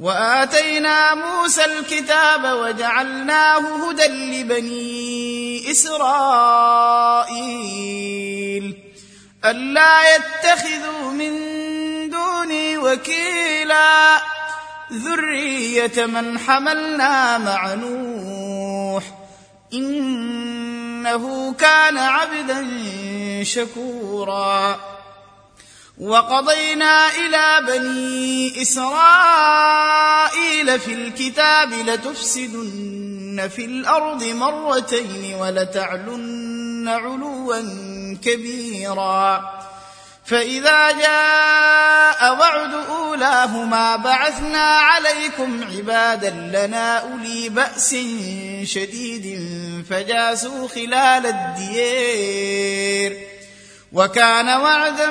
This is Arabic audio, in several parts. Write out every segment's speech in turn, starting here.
وآتينا موسى الكتاب وجعلناه هدى لبني إسرائيل. ألا يتخذوا من دوني وكيلا. ذرية من حملنا مع نوح. إنه كان عبدا شكورا. وقضينا إلى بني إسرائيل في الكتاب لتفسدن في الأرض مرتين ولتعلن علوا كبيرا. فإذا جاء وعد أولاهما بعثنا عليكم عبادا لنا أولي بأس شديد فجاسوا خلال الديار وكان وعدا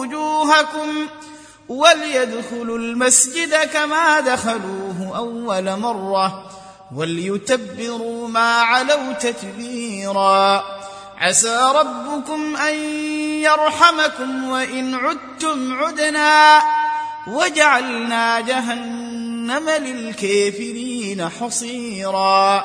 وجوهكم وليدخلوا المسجد كما دخلوه أول مرة وليتبروا ما علوا تتبيرا. عسى ربكم أن يرحمكم وإن عدتم عدنا. وجعلنا جهنم للكافرين حصيرا.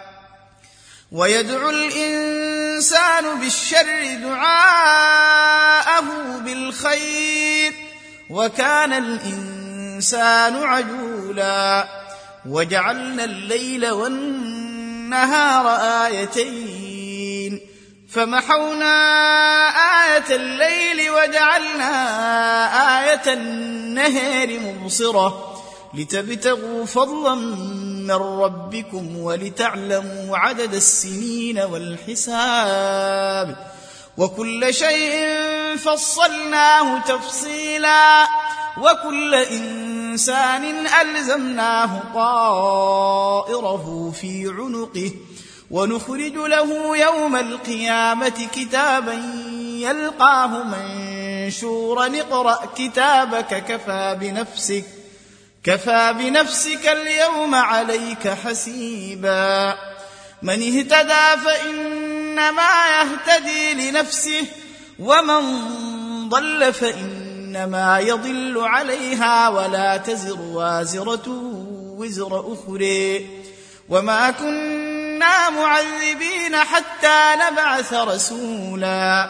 ويدعو الإنسان بالشر دعاءه بالخير وكان الإنسان عجولا. وجعلنا الليل والنهار آيتين. فمحونا آية الليل وجعلنا آية النهار مبصرة. لتبتغوا فضلا من ربكم ولتعلموا عدد السنين والحساب وكل شيء فصلناه تفصيلا وكل إنسان ألزمناه طائره في عنقه ونخرج له يوم القيامة كتابا يلقاه منشورا اقرأ كتابك كفى بنفسك كفى بنفسك اليوم عليك حسيبا. من اهتدى فإنما يهتدي لنفسه ومن ضل فإنما يضل عليها ولا تزر وازرة وزر أخرى. وما كنا معذبين حتى نبعث رسولا.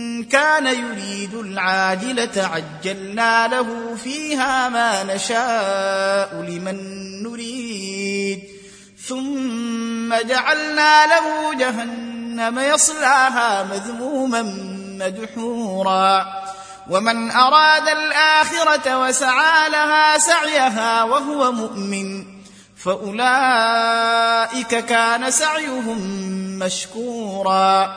كان يريد العاجلة عجلنا له فيها ما نشاء لمن نريد. ثم جعلنا له جهنم يصلاها مذموما مدحورا. ومن أراد الآخرة وسعى لها سعيها وهو مؤمن. فأولئك كان سعيهم مشكورا.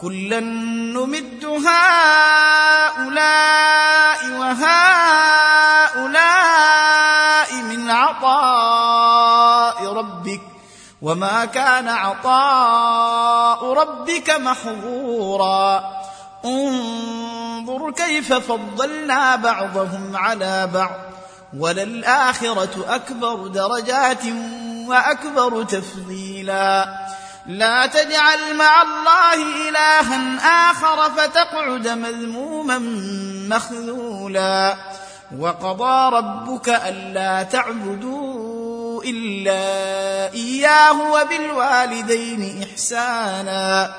كلا نمد هؤلاء وهؤلاء من عطاء ربك وما كان عطاء ربك محظورا. انظر كيف فضلنا بعضهم على بعض. وللآخرة أكبر درجات وأكبر تفضيلا. لا تجعل مع الله إلها آخر فتقعد مذموما مخذولا. وقضى ربك ألا تعبدوا إلا إياه وبالوالدين إحسانا.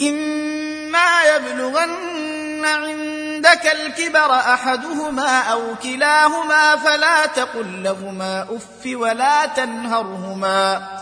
إما يبلغن عندك الكبر أحدهما أو كلاهما فلا تقل لهما أف ولا تنهرهما.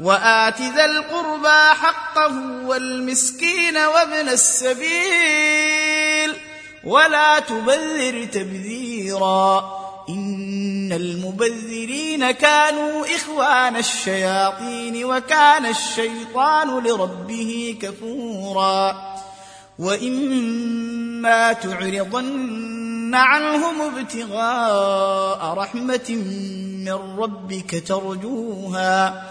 وآت ذا القربى حقه والمسكين وابن السبيل ولا تبذر تبذيرا إن المبذرين كانوا إخوان الشياطين وكان الشيطان لربه كفورا وإما تعرضن عنهم ابتغاء رحمة من ربك ترجوها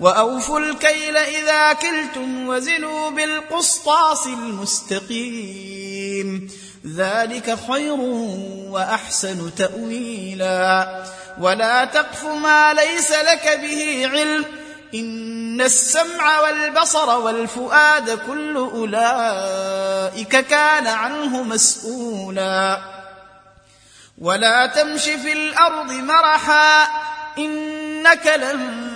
وأوفوا الكيل إذا كلتم وزنوا بالقسطاس المستقيم. ذلك خير وأحسن تأويلا. ولا تقف ما ليس لك به علم. إن السمع والبصر والفؤاد كل أولئك كان عنه مسؤولا. ولا تمش في الأرض مرحا. إنك لن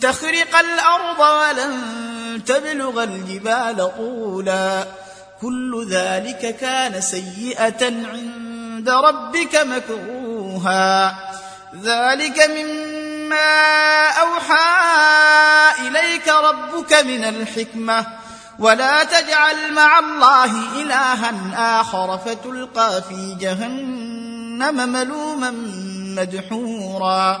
تخرق الأرض ولن تبلغ الجبال طولا. كل ذلك كان سيئة عند ربك مكروها. ذلك مما أوحى إليك ربك من الحكمة. ولا تجعل مع الله إلها آخر فتلقى في جهنم ملوما مدحورا.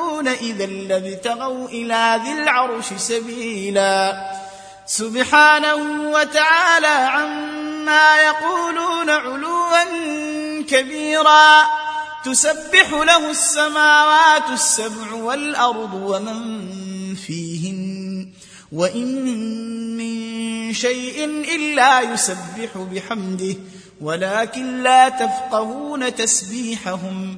إذا لابتغوا إلى ذي العرش سبيلا. سبحانه وتعالى عما يقولون علوا كبيرا. تسبح له السماوات السبع والأرض ومن فيهن. وإن من شيء إلا يسبح بحمده. ولكن لا تفقهون تسبيحهم.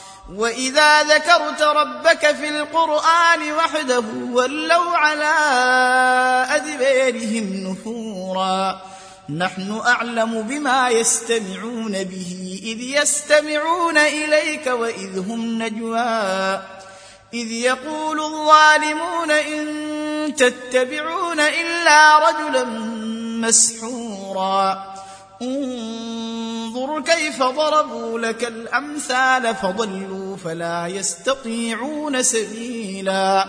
وإذا ذكرت ربك في القرآن وحده ولوا على أدبارهم نفورا. نحن أعلم بما يستمعون به إذ يستمعون إليك وإذ هم نجوى. إذ يقول الظالمون إن تتبعون إلا رجلا مسحورا. انظر كيف ضربوا لك الأمثال فضلوا فلا يستطيعون سبيلا.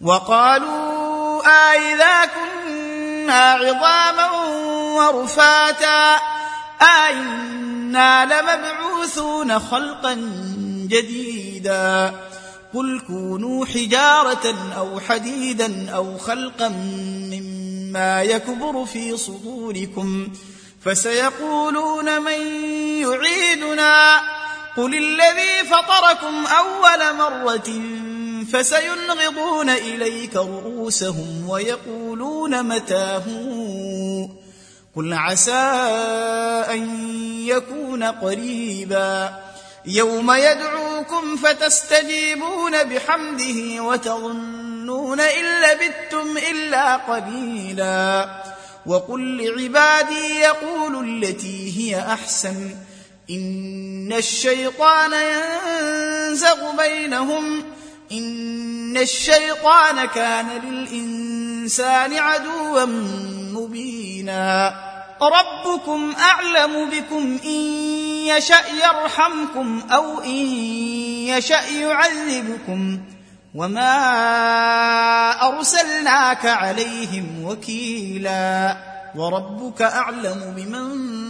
وقالوا أإذا كنا عظاما ورفاتا أئنا لمبعوثون خلقا جديدا. قل كونوا حجارة أو حديدا أو خلقا مما يكبر في صدوركم فسيقولون من يعيدنا. قل الذي فطركم أول مرة فسينغضون إليك رؤوسهم ويقولون متاه قل عسى أن يكون قريبا يوم يدعوكم فتستجيبون بحمده وتظنون إن لبثتم إلا قليلا وقل لعبادي يقولوا التي هي أحسن إن الشيطان ينزغ بينهم. إن الشيطان كان للإنسان عدوا مبينا. ربكم أعلم بكم إن يشأ يرحمكم أو إن يشأ يعذبكم. وما أرسلناك عليهم وكيلا. وربك أعلم بمن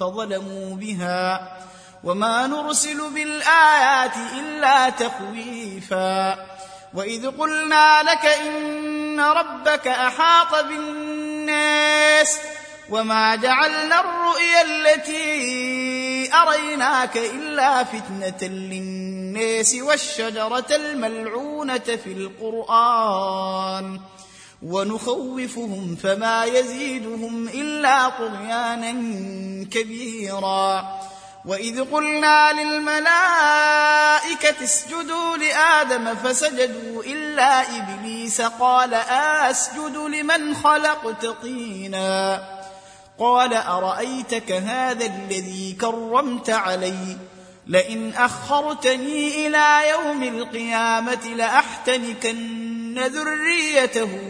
فظلموا بها وما نرسل بالآيات إلا تخويفا وإذ قلنا لك إن ربك أحاط بالناس وما جعلنا الرؤيا التي أريناك إلا فتنة للناس والشجرة الملعونة في القرآن ونخوفهم فما يزيدهم إلا طغيانا كبيرا. وإذ قلنا للملائكة اسجدوا لآدم فسجدوا إلا إبليس قال أسجد لمن خلقت طينا. قال أرأيتك هذا الذي كرمت علي؟ لئن أخرتني إلى يوم القيامة لأحتنكن ذريته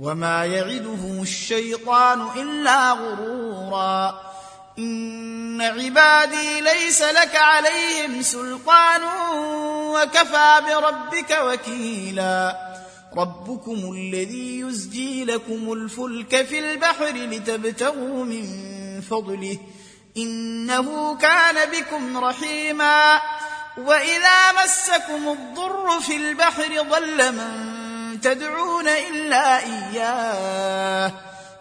وما يعدهم الشيطان الا غرورا ان عبادي ليس لك عليهم سلطان وكفى بربك وكيلا ربكم الذي يزجي لكم الفلك في البحر لتبتغوا من فضله انه كان بكم رحيما واذا مسكم الضر في البحر ضل من تدعون إلا إياه.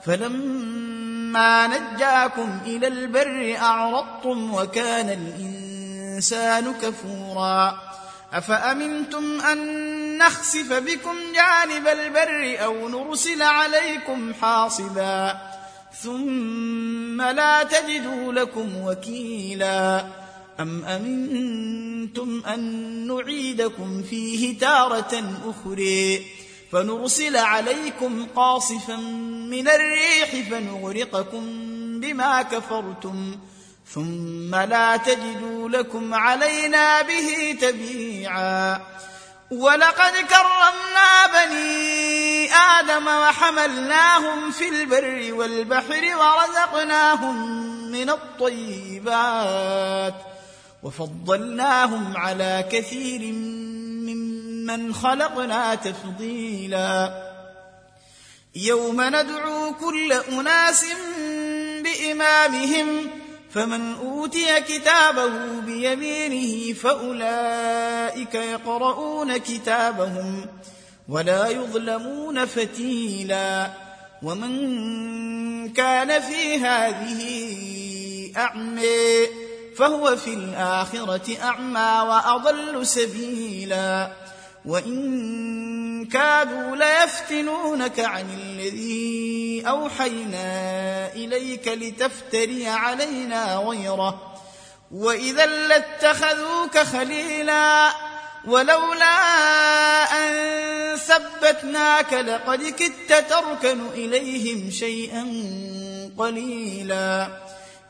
فلما نجاكم إلى البر أعرضتم وكان الإنسان كفورا. أفأمنتم أن نخسف بكم جانب البر أو نرسل عليكم حاصبا؟ ثم لا تجدوا لكم وكيلا. أم أمنتم أن نعيدكم فيه تارة أخرى؟ فنرسل عليكم قاصفا من الريح فنغرقكم بما كفرتم ثم لا تجدوا لكم علينا به تبيعا. ولقد كرمنا بني آدم وحملناهم في البر والبحر ورزقناهم من الطيبات وفضلناهم على كثير ممن خلقنا تفضيلا. يوم ندعو كل أناس بإمامهم فمن أوتي كتابه بيمينه فأولئك يقرؤون كتابهم ولا يظلمون فتيلا. ومن كان في هذه اعمي فهو في الآخرة أعمى وأضل سبيلا. وان كادوا ليفتنونك عن الذي اوحينا اليك لتفتري علينا غيره واذا لاتخذوك خليلا ولولا ان ثبتناك لقد كدت تركن اليهم شيئا قليلا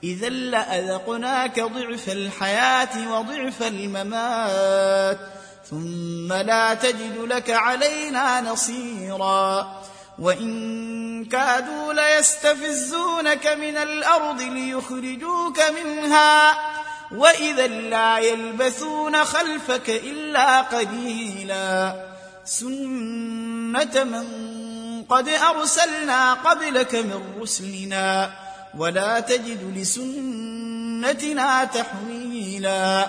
اذا لاذقناك ضعف الحياة وضعف الممات ثم لا تجد لك علينا نصيرا. وإن كادوا ليستفزونك من الأرض ليخرجوك منها. وإذا لا يلبثون خلفك إلا قليلا. سنة من قد أرسلنا قبلك من رسلنا. ولا تجد لسنتنا تحويلا.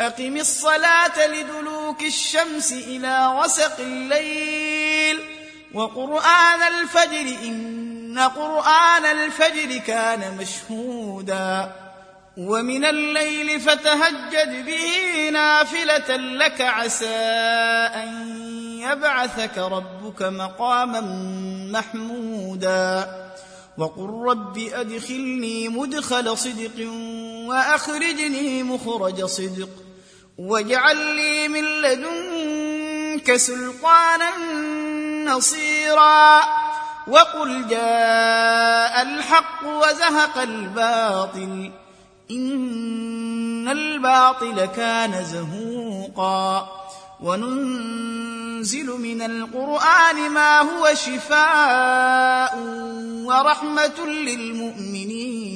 أقم الصلاة لدلوك الشمس إلى غسق الليل وقرآن الفجر إن قرآن الفجر كان مشهودا. ومن الليل فتهجد به نافلة لك عسى أن يبعثك ربك مقاما محمودا. وقل رب أدخلني مدخل صدق وأخرجني مخرج صدق. واجعل لي من لدنك سلطانا نصيرا. وقل جاء الحق وزهق الباطل. إن الباطل كان زهوقا. وننزل من القرآن ما هو شفاء ورحمة للمؤمنين.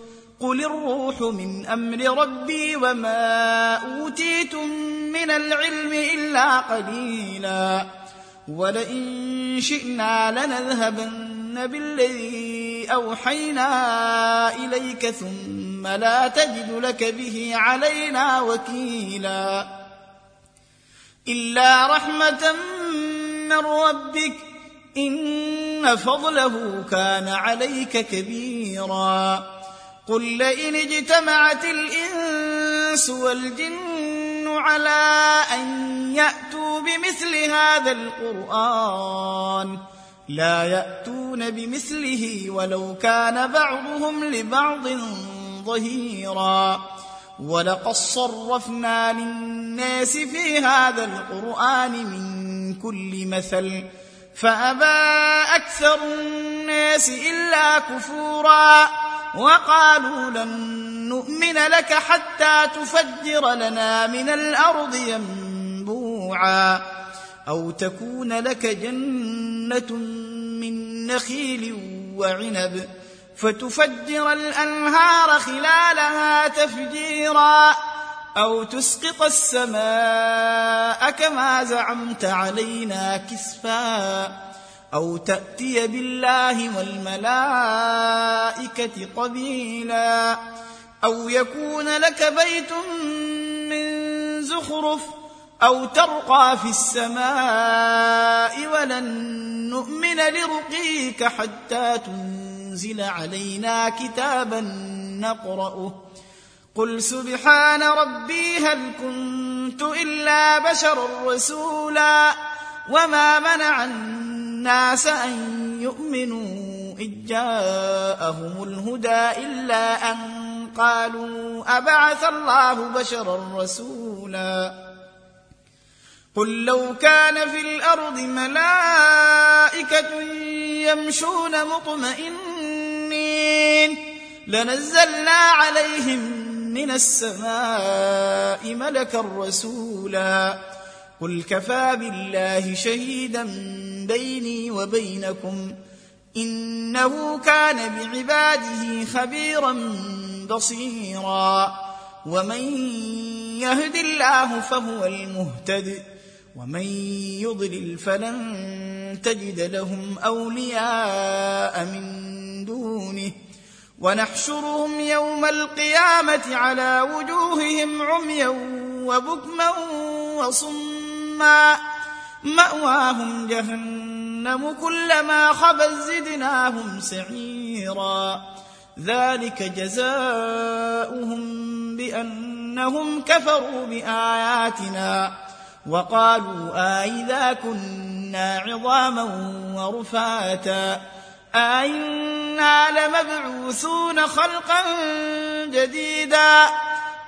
قل الروح من أمر ربي وما اوتيتم من العلم الا قليلا ولئن شئنا لنذهبن بالذي اوحينا اليك ثم لا تجد لك به علينا وكيلا الا رحمه من ربك ان فضله كان عليك كبيرا قل لئن اجتمعت الإنس والجن على أن يأتوا بمثل هذا القرآن لا يأتون بمثله ولو كان بعضهم لبعض ظهيرا ولقد صرفنا للناس في هذا القرآن من كل مثل فأبى أكثر الناس إلا كفورا وقالوا لن نؤمن لك حتى تفجر لنا من الأرض ينبوعا أو تكون لك جنة من نخيل وعنب فتفجر الأنهار خلالها تفجيرا أو تسقط السماء كما زعمت علينا كسفا أو تأتي بالله والملائكة قبيلا أو يكون لك بيت من زخرف أو ترقى في السماء ولن نؤمن لرقيك حتى تنزل علينا كتابا نقرأه. قل سبحان ربي هل كنت إلا بشرا رسولا وما منع أن يؤمنوا إذ جاءهم الهدى إلا أن قالوا أبعث الله بشرا رسولا قل لو كان في الأرض ملائكة يمشون مطمئنين لنزلنا عليهم من السماء ملكا رسولا قل كفى بالله شهيدا بيني وبينكم إنه كان بعباده خبيرا بصيرا ومن يهد الله فهو المهتد ومن يضلل فلن تجد لهم أولياء من دونه ونحشرهم يوم القيامة على وجوههم عميا وبكما وصما مأواهم جهنم كلما خبت زدناهم سعيرا. ذلك جزاؤهم بأنهم كفروا بآياتنا وقالوا أإذا كنا عظاما ورفاتا. أئنا لمبعوثون خلقا جديدا.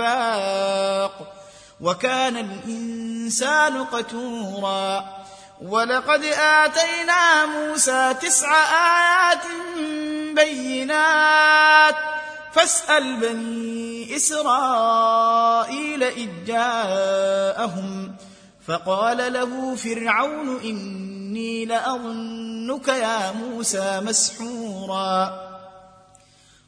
الأنفاق وكان الإنسان قتورا ولقد آتينا موسى تسع آيات بينات فاسأل بني إسرائيل إذ جاءهم فقال له فرعون إني لأظنك يا موسى مسحورا